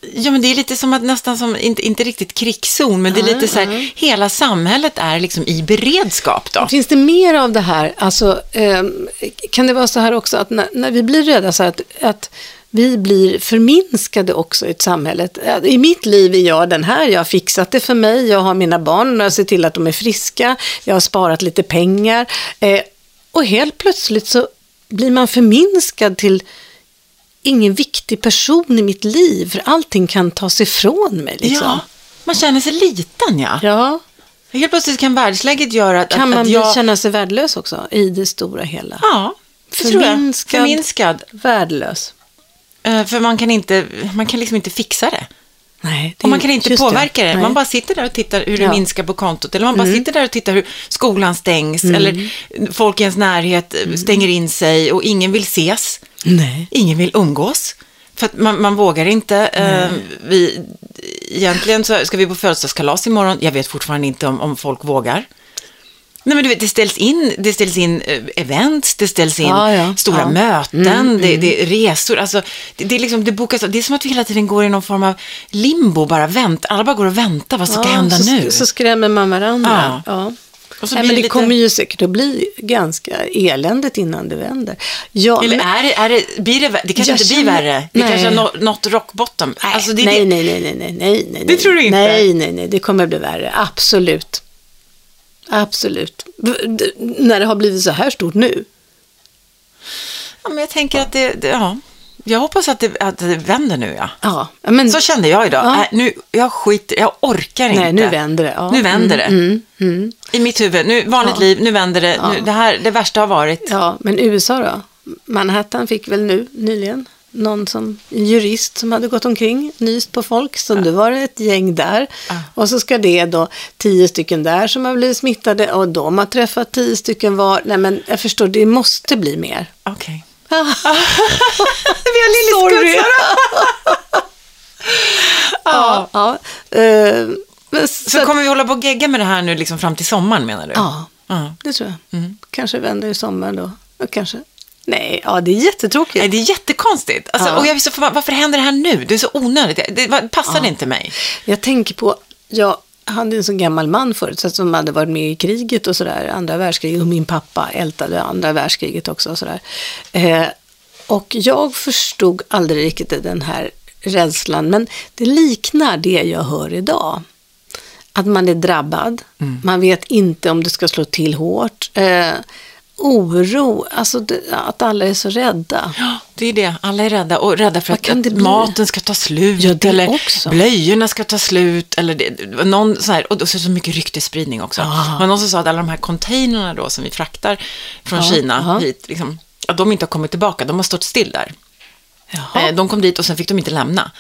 Speaker 1: Ja, men det är lite som att nästan som, inte, inte riktigt krigszon, men det är lite så här, hela samhället är liksom i beredskap då.
Speaker 2: Finns det mer av det här? Alltså, ehm, kan det vara så här också att när, när vi blir rädda så att, att vi blir förminskade också i ett samhälle. Att I mitt liv är jag den här, jag har fixat det för mig, jag har mina barn, jag ser till att de är friska, jag har sparat lite pengar. Eh, och helt plötsligt så blir man förminskad till ingen viktig person i mitt liv, för allting kan tas ifrån mig. Liksom.
Speaker 1: Ja, man känner sig liten ja.
Speaker 2: ja.
Speaker 1: Helt plötsligt kan världsläget göra att,
Speaker 2: Kan
Speaker 1: att,
Speaker 2: man
Speaker 1: att jag...
Speaker 2: känna sig värdelös också, i det stora hela?
Speaker 1: Ja, det tror jag.
Speaker 2: Förminskad.
Speaker 1: Förminskad.
Speaker 2: Värdelös.
Speaker 1: Eh, För man kan, inte, man kan liksom inte fixa det.
Speaker 2: Nej, det
Speaker 1: Och man kan inte påverka det.
Speaker 2: Nej.
Speaker 1: Man bara sitter där och tittar hur det
Speaker 2: Ja. Mm.
Speaker 1: minskar på kontot. Eller man bara sitter där och tittar hur skolan stängs. Eller folk i ens närhet
Speaker 2: Mm.
Speaker 1: eh, stänger in sig och ingen vill ses.
Speaker 2: Nej.
Speaker 1: Ingen vill umgås. För att man, man vågar inte. Eh, vi, egentligen så ska vi på födelsedagskalas imorgon. Jag vet fortfarande inte om, om folk vågar. Nej men du vet, det ställs in, det ställs in eh, events, det ställs in
Speaker 2: Ja, ja.
Speaker 1: stora
Speaker 2: Ja.
Speaker 1: möten, det, det är resor. Alltså, det, det, är liksom, det, bokas, det är som att vi hela tiden går i någon form av limbo, bara vänt, alla bara går och väntar, vad ska hända
Speaker 2: så,
Speaker 1: nu?
Speaker 2: Så skrämmer man varandra.
Speaker 1: Ja.
Speaker 2: Ja.
Speaker 1: Och så
Speaker 2: Nej, men det
Speaker 1: lite-
Speaker 2: kommer ju säkert att bli ganska eländigt innan det vänder. Ja,
Speaker 1: Eller
Speaker 2: men-
Speaker 1: är det, är det, blir det, det kanske
Speaker 2: Jag
Speaker 1: inte blir
Speaker 2: känner-
Speaker 1: värre, det
Speaker 2: Nej.
Speaker 1: kanske har nå- nått rock bottom.
Speaker 2: Nej,
Speaker 1: Alltså, det,
Speaker 2: nej, nej, nej, nej, nej, nej, nej.
Speaker 1: Det tror du inte?
Speaker 2: Nej, nej, nej, det kommer bli värre. Absolut. Absolut. D- När det har blivit så här stort nu.
Speaker 1: Ja, men jag tänker att det, det ja. Jag hoppas att det, att det vänder nu, ja.
Speaker 2: Ja, men...
Speaker 1: Så kände jag idag.
Speaker 2: Ja.
Speaker 1: Äh, nu, jag skiter, jag orkar inte.
Speaker 2: nej, nu vänder det. Ja.
Speaker 1: Nu vänder det.
Speaker 2: Mm, mm, mm.
Speaker 1: I mitt huvud. Nu, vanligt liv, nu vänder det. Nu, det, här, det värsta har varit.
Speaker 2: Ja, men USA då? Manhattan fick väl nu nyligen någon som, en jurist som hade gått omkring, nyst på folk. Så nu var det ett gäng där.
Speaker 1: Ja.
Speaker 2: Och så ska det då tio stycken där som har blivit smittade och de har träffat tio stycken var. Nej men jag förstår, det måste bli mer.
Speaker 1: Okej.
Speaker 2: vi
Speaker 1: har lilleskutsar.
Speaker 2: Ja, ja. Men så,
Speaker 1: Så kommer vi hålla på och gegga med det här nu liksom fram till sommaren menar du?
Speaker 2: Ja,
Speaker 1: Ja.
Speaker 2: det tror jag.
Speaker 1: Mm.
Speaker 2: Kanske vänder i sommar då. Ja, Kanske. Nej, ja det är jättetråkigt.
Speaker 1: Nej, det är jättekonstigt. Alltså,
Speaker 2: Ja.
Speaker 1: Och jag visste, varför händer det här nu? Det är så onödigt. Det var- passade inte mig.
Speaker 2: Jag tänker på, jag hade en sån gammal man förut så som hade varit med i kriget och sådär, andra världskriget och min pappa ältade andra världskriget också och sådär. Eh, och jag förstod aldrig riktigt den här rädslan, men det liknar det jag hör idag. Att man är drabbad, man vet inte om det ska slå till hårt. Eh, oro, alltså det, att alla är så rädda.
Speaker 1: Ja, det är det. Alla är rädda. Och rädda för att, att
Speaker 2: det
Speaker 1: maten ska ta slut.
Speaker 2: Ja, det
Speaker 1: eller
Speaker 2: också.
Speaker 1: blöjorna ska ta slut. Eller det, det någon så här, och då så är det så mycket ryktesspridning också.
Speaker 2: Ah.
Speaker 1: Det var någon som sa att alla de här containrarna då som vi fraktar från
Speaker 2: Ja,
Speaker 1: Kina
Speaker 2: ja.
Speaker 1: hit, liksom, att de inte har kommit tillbaka. De har stått still där.
Speaker 2: Jaha.
Speaker 1: Eh, De kom dit och sen fick de inte lämna.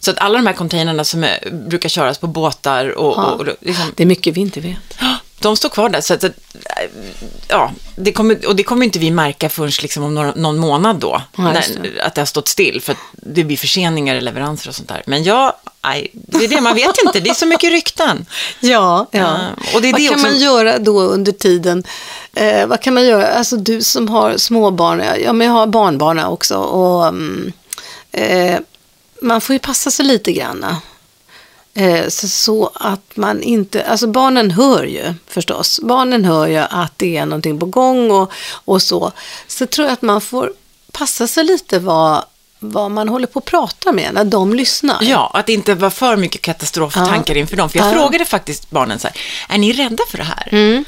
Speaker 1: Så att alla de här containrarna som är, brukar köras på båtar och, och liksom,
Speaker 2: Det är mycket vi inte vet.
Speaker 1: De står kvar där. Så att, ja, det kommer, och det kommer inte vi märka förrän liksom om några, någon månad då.
Speaker 2: Ja,
Speaker 1: när, att det har stått still. För att det blir förseningar i leveranser och sånt där. Men ja, nej, det är det, man vet inte. Det är så mycket rykten.
Speaker 2: Ja, ja.
Speaker 1: Eh, och det är
Speaker 2: vad
Speaker 1: det
Speaker 2: kan
Speaker 1: också-
Speaker 2: man göra då under tiden? Eh, vad kan man göra? Alltså du som har småbarn, ja men jag har barnbarn också. Och, mm, eh, man får ju passa sig lite grann. Eh, så, att man inte, alltså barnen hör ju förstås. Barnen hör ju att det är någonting på gång och, och så. Så tror jag att man får passa sig lite vad, vad man håller på att prata med när de lyssnar.
Speaker 1: Ja, att inte var för mycket katastroftankar inför dem. För jag
Speaker 2: Ja.
Speaker 1: frågade faktiskt barnen så här, är ni rädda för det här?
Speaker 2: Mm.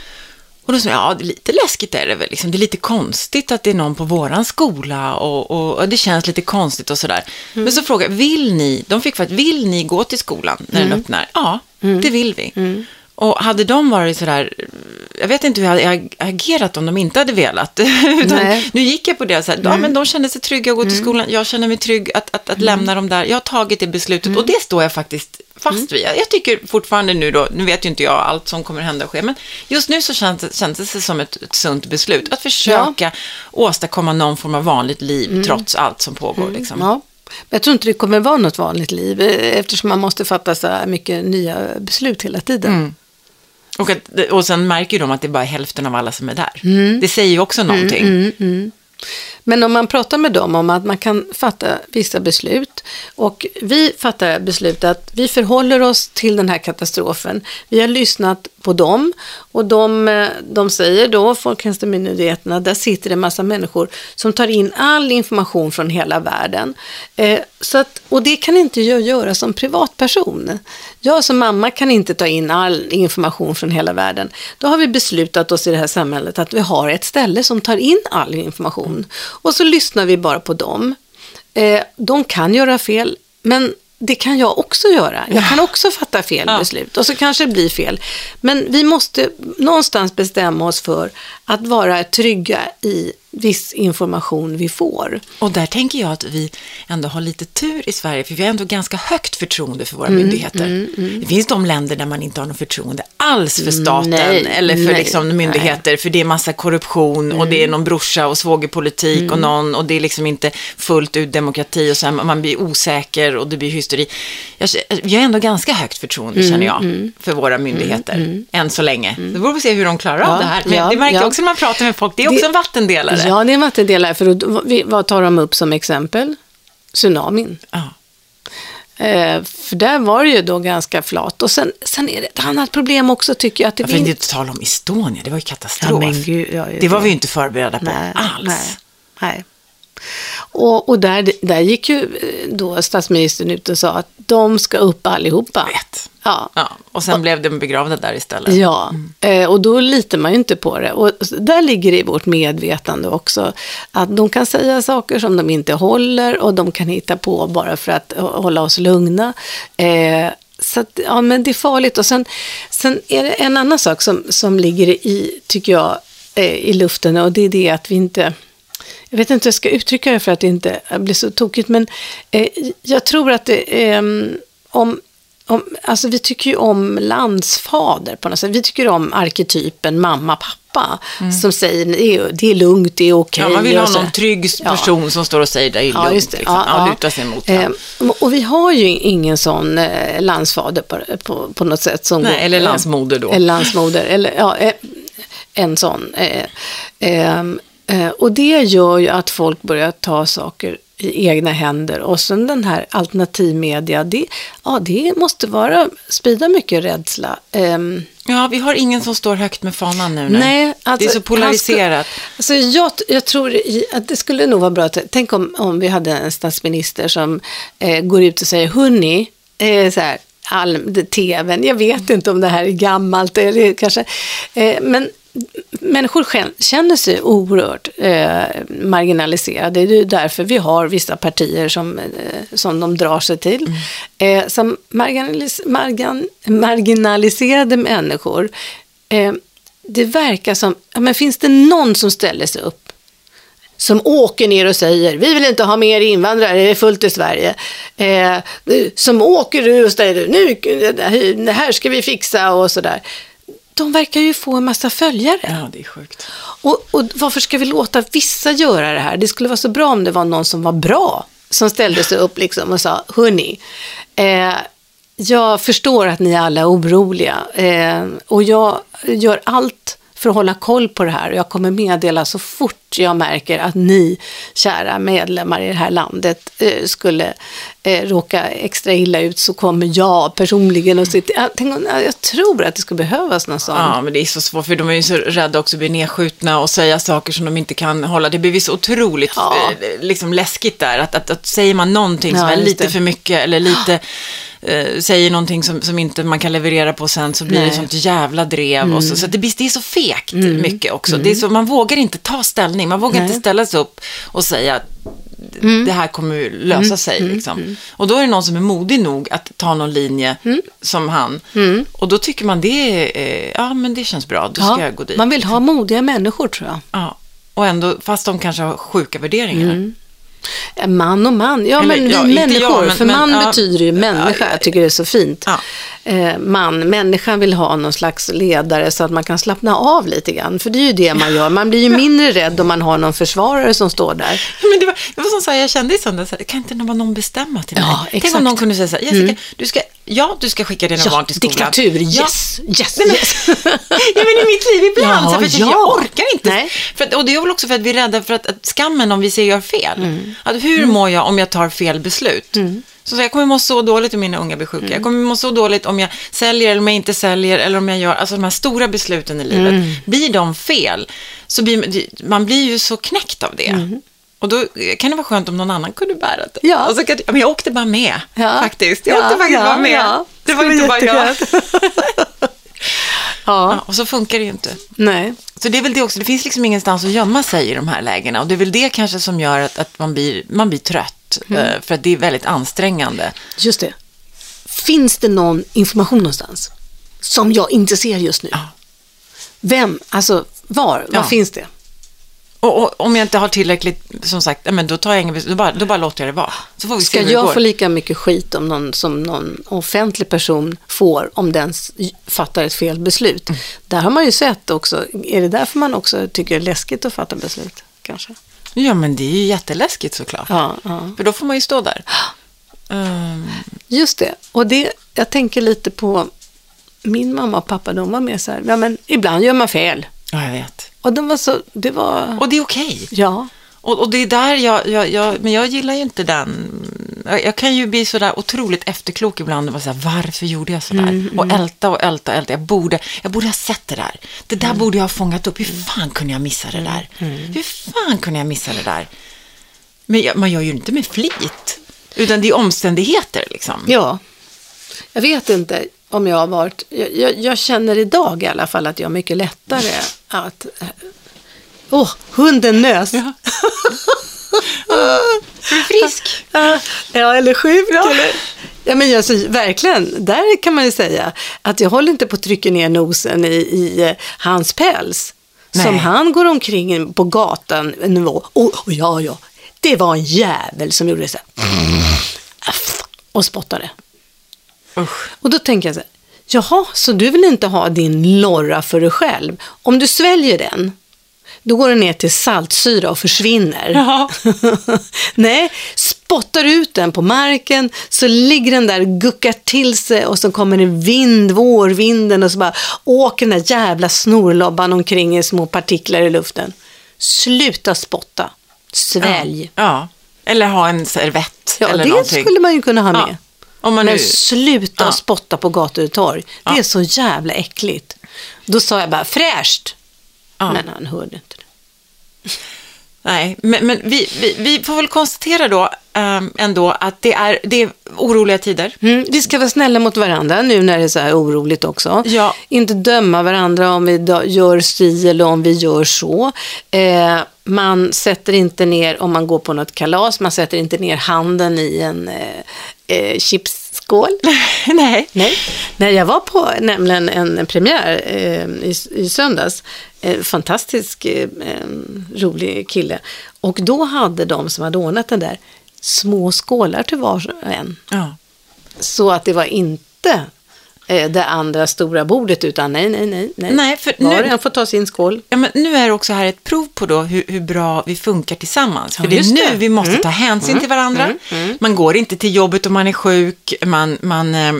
Speaker 1: Och då sa jag, ja, det är lite läskigt är det väl. Liksom, det är lite konstigt att det är någon på våran skola och, och, och det känns lite konstigt och sådär.
Speaker 2: Mm.
Speaker 1: Men så frågade jag, vill ni, de fick faktiskt, vill ni gå till skolan när
Speaker 2: Mm.
Speaker 1: den öppnar? Ja, det vill vi. Och hade de varit sådär, jag vet inte hur jag hade ag- agerat om de inte hade velat. Nu gick jag på det, så här, ja men de kände sig trygga att gå till skolan, jag känner mig trygg att, att, att lämna dem där. Jag har tagit det beslutet och det står jag faktiskt fast vid. Jag, tycker fortfarande nu då, nu vet ju inte jag allt som kommer hända och ske, men just nu så känns det, känns det som ett, ett sunt beslut. Att försöka åstadkomma någon form av vanligt liv trots allt som pågår. Liksom.
Speaker 2: Ja. Men jag tror inte det kommer vara något vanligt liv eh, eftersom man måste fatta så här mycket nya beslut hela tiden.
Speaker 1: Mm. Och, att, och sen märker de att det är bara hälften av alla som är där. Det säger ju också någonting.
Speaker 2: Men om man pratar med dem om att man kan fatta vissa beslut och vi fattar beslut att vi förhåller oss till den här katastrofen. Vi har lyssnat på dem och de, eh, de säger då, Folkhälsomyndigheterna, där sitter det en massa människor som tar in all information från hela världen. Eh, så att, och det kan inte jag göra som privatperson. Jag som mamma kan inte ta in all information från hela världen. Då har vi beslutat oss i det här samhället att vi har ett ställe som tar in all information. Och så lyssnar vi bara på dem. Eh, de kan göra fel, men det kan jag också göra. Jag kan också fatta fel
Speaker 1: Ja.
Speaker 2: beslut och så kanske det blir fel. Men vi måste någonstans bestämma oss för att vara trygga i viss information vi får.
Speaker 1: Och där tänker jag att vi ändå har lite tur i Sverige, för vi har ändå ganska högt förtroende för våra
Speaker 2: Mm,
Speaker 1: myndigheter. Det finns de länder där man inte har något förtroende alls för staten
Speaker 2: Nej,
Speaker 1: eller för
Speaker 2: nej,
Speaker 1: liksom myndigheter, för det är massa korruption och det är någon brorsa och svågerpolitik
Speaker 2: Mm.
Speaker 1: och någon, och det är liksom inte fullt ut demokrati och så här, man blir osäker och det blir hysteri. Jag, vi har ändå ganska högt förtroende,
Speaker 2: Mm,
Speaker 1: känner jag, för våra myndigheter, än så länge. Det beror på se hur de klarar av
Speaker 2: Ja,
Speaker 1: det här. Men
Speaker 2: ja,
Speaker 1: det märker
Speaker 2: ja.
Speaker 1: jag också när man pratar med folk, det är också
Speaker 2: Det-
Speaker 1: en vattendelare.
Speaker 2: Ja, det är en vattendelare. För då, vi- vad tar de upp som exempel? Tsunamin.
Speaker 1: Ja.
Speaker 2: Eh, för där var det ju då ganska flat. Och sen, sen är det ett annat problem också tycker jag. Att det
Speaker 1: Ja, för inte tala om Estonia, det var ju katastrof.
Speaker 2: Ja, men gud, ja,
Speaker 1: det var vi ju inte förberedda på
Speaker 2: nej,
Speaker 1: alls.
Speaker 2: Nej, nej. Och, och där, där gick ju eh, då statsministern ut och sa att de ska upp allihopa.
Speaker 1: Vet.
Speaker 2: Ja.
Speaker 1: Ja, och sen blev de begravda där istället.
Speaker 2: Ja, eh, och då litar man ju inte på det. Och där ligger det i vårt medvetande också. Att de kan säga saker som de inte håller och de kan hitta på bara för att hålla oss lugna. Eh, så att, ja, men det är farligt. Och sen, sen är det en annan sak som, som ligger i, tycker jag, eh, i luften och det är det att vi inte jag vet inte hur jag ska uttrycka det för att det inte blir så tokigt, men eh, jag tror att det, eh, om, om, alltså vi tycker ju om landsfader på något sätt. Vi tycker om arketypen mamma, pappa, som säger det är, det är lugnt, det är okej.
Speaker 1: Mm. Ja, man vill ha någon trygg
Speaker 2: Ja.
Speaker 1: person som står och säger det är lugnt.
Speaker 2: Ja, just det.
Speaker 1: Liksom.
Speaker 2: Ja,
Speaker 1: Ja,
Speaker 2: ja.
Speaker 1: luta sig mot
Speaker 2: Eh, och vi har ju ingen sån eh, landsfader på, på, på något sätt. Som
Speaker 1: Nej,
Speaker 2: går-
Speaker 1: eller
Speaker 2: eh,
Speaker 1: landsmoder då.
Speaker 2: Eller landsmoder, eller ja, eh, en sån. Eh, ehm, eh, och det gör ju att folk börjar ta saker i egna händer. Och sen den här alternativmedia, det, ja, det måste vara, sprida mycket rädsla. Ehm,
Speaker 1: Ja, vi har ingen som står högt med fanan nu. Nej,
Speaker 2: alltså,
Speaker 1: det är så polariserat.
Speaker 2: Ska, alltså jag, jag tror att det skulle nog vara bra att, tänk om, om vi hade en statsminister som eh, går ut och säger, hörni, eh, så här, all, tvn, jag vet inte om det här är gammalt, eller kanske, eh, men människor kän- känner sig oerhört eh, marginaliserade. Det är ju därför vi har vissa partier som, eh, som de drar sig till. Eh, som marginalis- margan- marginaliserade människor, eh, det verkar som, ja, men finns det någon som ställer sig upp som åker ner och säger vi vill inte ha mer invandrare, det är fullt i Sverige. Eh, som åker ur och säger nu, det här ska vi fixa och sådär. De verkar ju få en massa följare.
Speaker 1: Ja, det är sjukt.
Speaker 2: Och, och varför ska vi låta vissa göra det här? Det skulle vara så bra om det var någon som var bra, som ställde sig upp liksom och sa, hörni, eh, jag förstår att ni alla är oroliga eh, och jag gör allt för att hålla koll på det här och jag kommer meddela så fort jag märker att ni, kära medlemmar i det här landet, eh, skulle eh, råka extra illa ut så kommer jag personligen och till- jag, tänk, jag tror att det skulle behövas någon sån.
Speaker 1: Ja, men det är så svårt, för de är ju så rädda också att bli nedskjutna och säga saker som de inte kan hålla. Det blir så otroligt
Speaker 2: Ja.
Speaker 1: eh, liksom läskigt där, att, att, att säger man någonting som
Speaker 2: Ja,
Speaker 1: är
Speaker 2: just
Speaker 1: lite
Speaker 2: det.
Speaker 1: för mycket eller lite, eh, säger någonting som, som inte man kan leverera på sen, så blir det
Speaker 2: Nej. Mm.
Speaker 1: sånt jävla drev. Och så, så att det, det är så fegt mycket också. Det är så, man vågar inte ta ställning, man vågar
Speaker 2: Nej.
Speaker 1: inte ställa sig upp och säga att
Speaker 2: Mm.
Speaker 1: det här kommer lösa sig. Liksom. Och då är det någon som är modig nog att ta någon linje
Speaker 2: Mm.
Speaker 1: som han. Och då tycker man det eh, ja men det känns bra, då ska
Speaker 2: Ja,
Speaker 1: jag gå dit.
Speaker 2: man vill ha modiga människor tror jag.
Speaker 1: Ja. Och ändå, fast de kanske har sjuka värderingar.
Speaker 2: Man och man, ja
Speaker 1: Eller,
Speaker 2: men vi
Speaker 1: ja, inte
Speaker 2: människor,
Speaker 1: jag, men-
Speaker 2: för
Speaker 1: men,
Speaker 2: man
Speaker 1: ja.
Speaker 2: betyder ju människa, jag tycker det är så fint.
Speaker 1: Ja.
Speaker 2: Eh, man, människan vill ha någon slags ledare så att man kan slappna av lite grann, för det är ju det man gör. Man blir ju mindre rädd om man har någon försvarare som står där.
Speaker 1: Men det var, det var som så här, jag kände i söndags, kan inte någon- bestämma till mig?
Speaker 2: Ja,
Speaker 1: Tänk om någon kunde säga så här, Jessica, du ska, ja, du ska skicka dina barn till skolan.
Speaker 2: diktatur,
Speaker 1: Ja.
Speaker 2: yes, yes,
Speaker 1: Nej, men-
Speaker 2: yes.
Speaker 1: ja, men i mitt liv ibland,
Speaker 2: Ja,
Speaker 1: så för
Speaker 2: ja.
Speaker 1: jag orkar inte.
Speaker 2: Nej.
Speaker 1: För och det är väl också för att vi är rädda för att, att skammen om vi ser gör fel.
Speaker 2: Mm.
Speaker 1: Att hur mår jag om jag tar fel beslut? Så, så jag kommer må så dåligt om mina unga blir sjuka.
Speaker 2: Mm.
Speaker 1: Jag kommer må så dåligt om jag säljer eller om jag inte säljer eller om jag gör, alltså de här stora besluten i livet.
Speaker 2: Mm.
Speaker 1: Blir de fel så blir man blir ju så knäckt av det. Och då kan det vara skönt om någon annan kunde bära det.
Speaker 2: Mm. Ja.
Speaker 1: Och så kan, men jag åkte bara med,
Speaker 2: Ja.
Speaker 1: faktiskt. Jag
Speaker 2: Ja,
Speaker 1: åkte faktiskt bara med. Det var inte bara jag. Ja, och så funkar det ju inte.
Speaker 2: nej.
Speaker 1: Så det är väl det också, det finns liksom ingenstans att gömma sig i de här lägena. Och det är väl det kanske som gör att, att man, blir, man blir trött. trött. eh, För att det är väldigt ansträngande.
Speaker 2: Just det. Finns det någon information någonstans som jag inte ser just nu? Vem? Alltså, var? Var finns det?
Speaker 1: Och, och om jag inte har tillräckligt, som sagt, men då tar jag ingen, då bara, då bara låter jag det vara. Så får vi
Speaker 2: Ska jag få lika mycket skit om någon, som någon offentlig person får om den fattar ett fel beslut?
Speaker 1: Mm.
Speaker 2: Där har man ju sett också, är det därför man också tycker det är läskigt att fatta beslut? Kanske?
Speaker 1: Ja, men det är ju jätteläskigt såklart.
Speaker 2: Ja, ja.
Speaker 1: För då får man ju stå där. Ehm,
Speaker 2: Just det. Och det, jag tänker lite på min mamma och pappa, de var mer så här, ja men ibland gör man fel.
Speaker 1: Ja, jag vet.
Speaker 2: Och de var så, det var,
Speaker 1: Och det är okej.
Speaker 2: ja.
Speaker 1: Och, och det är där jag, jag, jag, men jag gillar ju inte den. Jag, jag kan ju bli sådär otroligt efterklok ibland och vara såhär, varför gjorde jag sådär? och älta och älta och älta. Jag borde, jag borde ha sett det där. Det där borde jag ha fångat upp. Hur fan kunde jag missa det där? Hur fan kunde jag missa det där? Men jag, man gör ju inte med flit. Utan det är omständigheter liksom.
Speaker 2: Ja. Jag vet inte om jag har varit, jag, jag, jag känner idag i alla fall att jag har mycket lättare att, åh, hunden nös.
Speaker 1: Ja. Är frisk?
Speaker 2: Ja, eller sjuk. Eller, ja, men alltså, verkligen, där kan man ju säga att jag håller inte på att trycka ner nosen i, i eh, hans päls.
Speaker 1: Nej.
Speaker 2: Som han går omkring på gatan nivå. Och, och ja, ja, det var en jävel som gjorde så här. Och spottade.
Speaker 1: Usch.
Speaker 2: Och då tänker jag så här, jaha, så du vill inte ha din lorra för dig själv? Om du sväljer den, då går den ner till saltsyra och försvinner.
Speaker 1: Ja.
Speaker 2: Nej, spottar ut den på marken så ligger den där, guckar till sig och så kommer det vind, vårvinden och så bara åker den där jävla snorlobban omkring i små partiklar i luften. Sluta spotta, svälj.
Speaker 1: Ja. Eller ha en servett
Speaker 2: Ja,
Speaker 1: eller
Speaker 2: det
Speaker 1: någonting.
Speaker 2: skulle man ju kunna ha med.
Speaker 1: Ja. Om man
Speaker 2: Men
Speaker 1: nu...
Speaker 2: sluta
Speaker 1: Ja.
Speaker 2: spotta på gator och torg. Det
Speaker 1: Ja.
Speaker 2: är så jävla äckligt. Då sa jag bara fräscht.
Speaker 1: Ja.
Speaker 2: Men han hörde inte det.
Speaker 1: Nej, men, men vi, vi, vi får väl konstatera då ehm, ändå att det är, det är oroliga tider.
Speaker 2: Mm, vi ska vara snälla mot varandra nu när det är så här oroligt också.
Speaker 1: Ja.
Speaker 2: Inte döma varandra om vi gör si eller om vi gör så. Eh, man sätter inte ner, om man går på något kalas, man sätter inte ner handen i en eh, chipsskål.
Speaker 1: Nej.
Speaker 2: Nej. När jag var på nämligen en premiär eh, i, i söndags, eh, fantastisk eh, eh, rolig kille, och då hade de som hade ordnat den där små skålar till var och en.
Speaker 1: Ja.
Speaker 2: Så att det var inte det andra stora bordet, utan nej, nej, nej. nej.
Speaker 1: Nej, för
Speaker 2: var
Speaker 1: nu-
Speaker 2: och en får ta sin skål.
Speaker 1: Ja, men nu är det också här ett prov på då hur, hur bra vi funkar tillsammans. För
Speaker 2: Ja,
Speaker 1: det är nu
Speaker 2: det. Mm.
Speaker 1: vi måste ta hänsyn till varandra. Man går inte till jobbet om man är sjuk, man, man eh,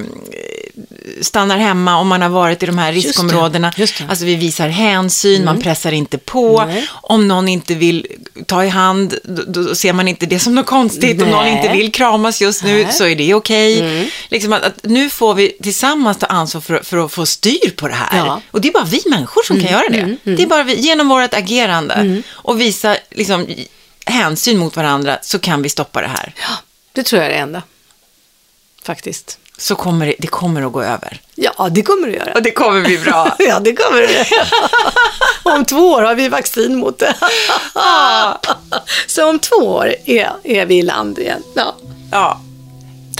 Speaker 1: stannar hemma om man har varit i de här
Speaker 2: Just det,
Speaker 1: riskområdena.
Speaker 2: just det.
Speaker 1: Alltså vi visar hänsyn, man pressar inte på.
Speaker 2: Nej.
Speaker 1: Om någon inte vill ta i hand, då, då ser man inte det som något konstigt. Om någon
Speaker 2: Nej.
Speaker 1: inte vill kramas just nu
Speaker 2: Nej.
Speaker 1: så är det okej. Liksom att, att nu får vi tillsammans ta ansvar för, för att få styr på det här.
Speaker 2: Ja.
Speaker 1: Och det är bara vi människor som kan göra det. Det är bara vi, genom vårt agerande och visa liksom, hänsyn mot varandra så kan vi stoppa det här.
Speaker 2: Det tror jag är det enda. Faktiskt.
Speaker 1: Så kommer det, det kommer att gå över.
Speaker 2: Ja, det kommer det göra.
Speaker 1: Och det kommer bli bra.
Speaker 2: Ja, det kommer det. om två år har vi vaccin mot det. Så om två år är, är vi i land igen. Ja.
Speaker 1: ja.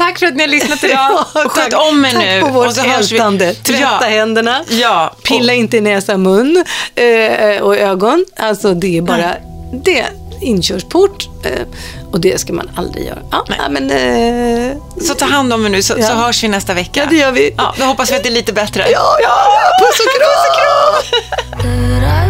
Speaker 1: Tack för att ni har lyssnat idag. Och sköt om er nu.
Speaker 2: Tack på
Speaker 1: och
Speaker 2: vårt ältande. Tvätta
Speaker 1: ja.
Speaker 2: händerna.
Speaker 1: Ja.
Speaker 2: Pilla inte i näsa, mun eh, och ögon. Alltså det är bara det är inkörsport eh, och det ska man aldrig göra. Ja,
Speaker 1: Nej.
Speaker 2: men, eh,
Speaker 1: Så ta hand om er nu så,
Speaker 2: Ja.
Speaker 1: så hörs vi nästa vecka.
Speaker 2: Ja, det gör vi.
Speaker 1: Ja, då hoppas vi att det är lite bättre.
Speaker 2: ja, ja, ja, puss och kram!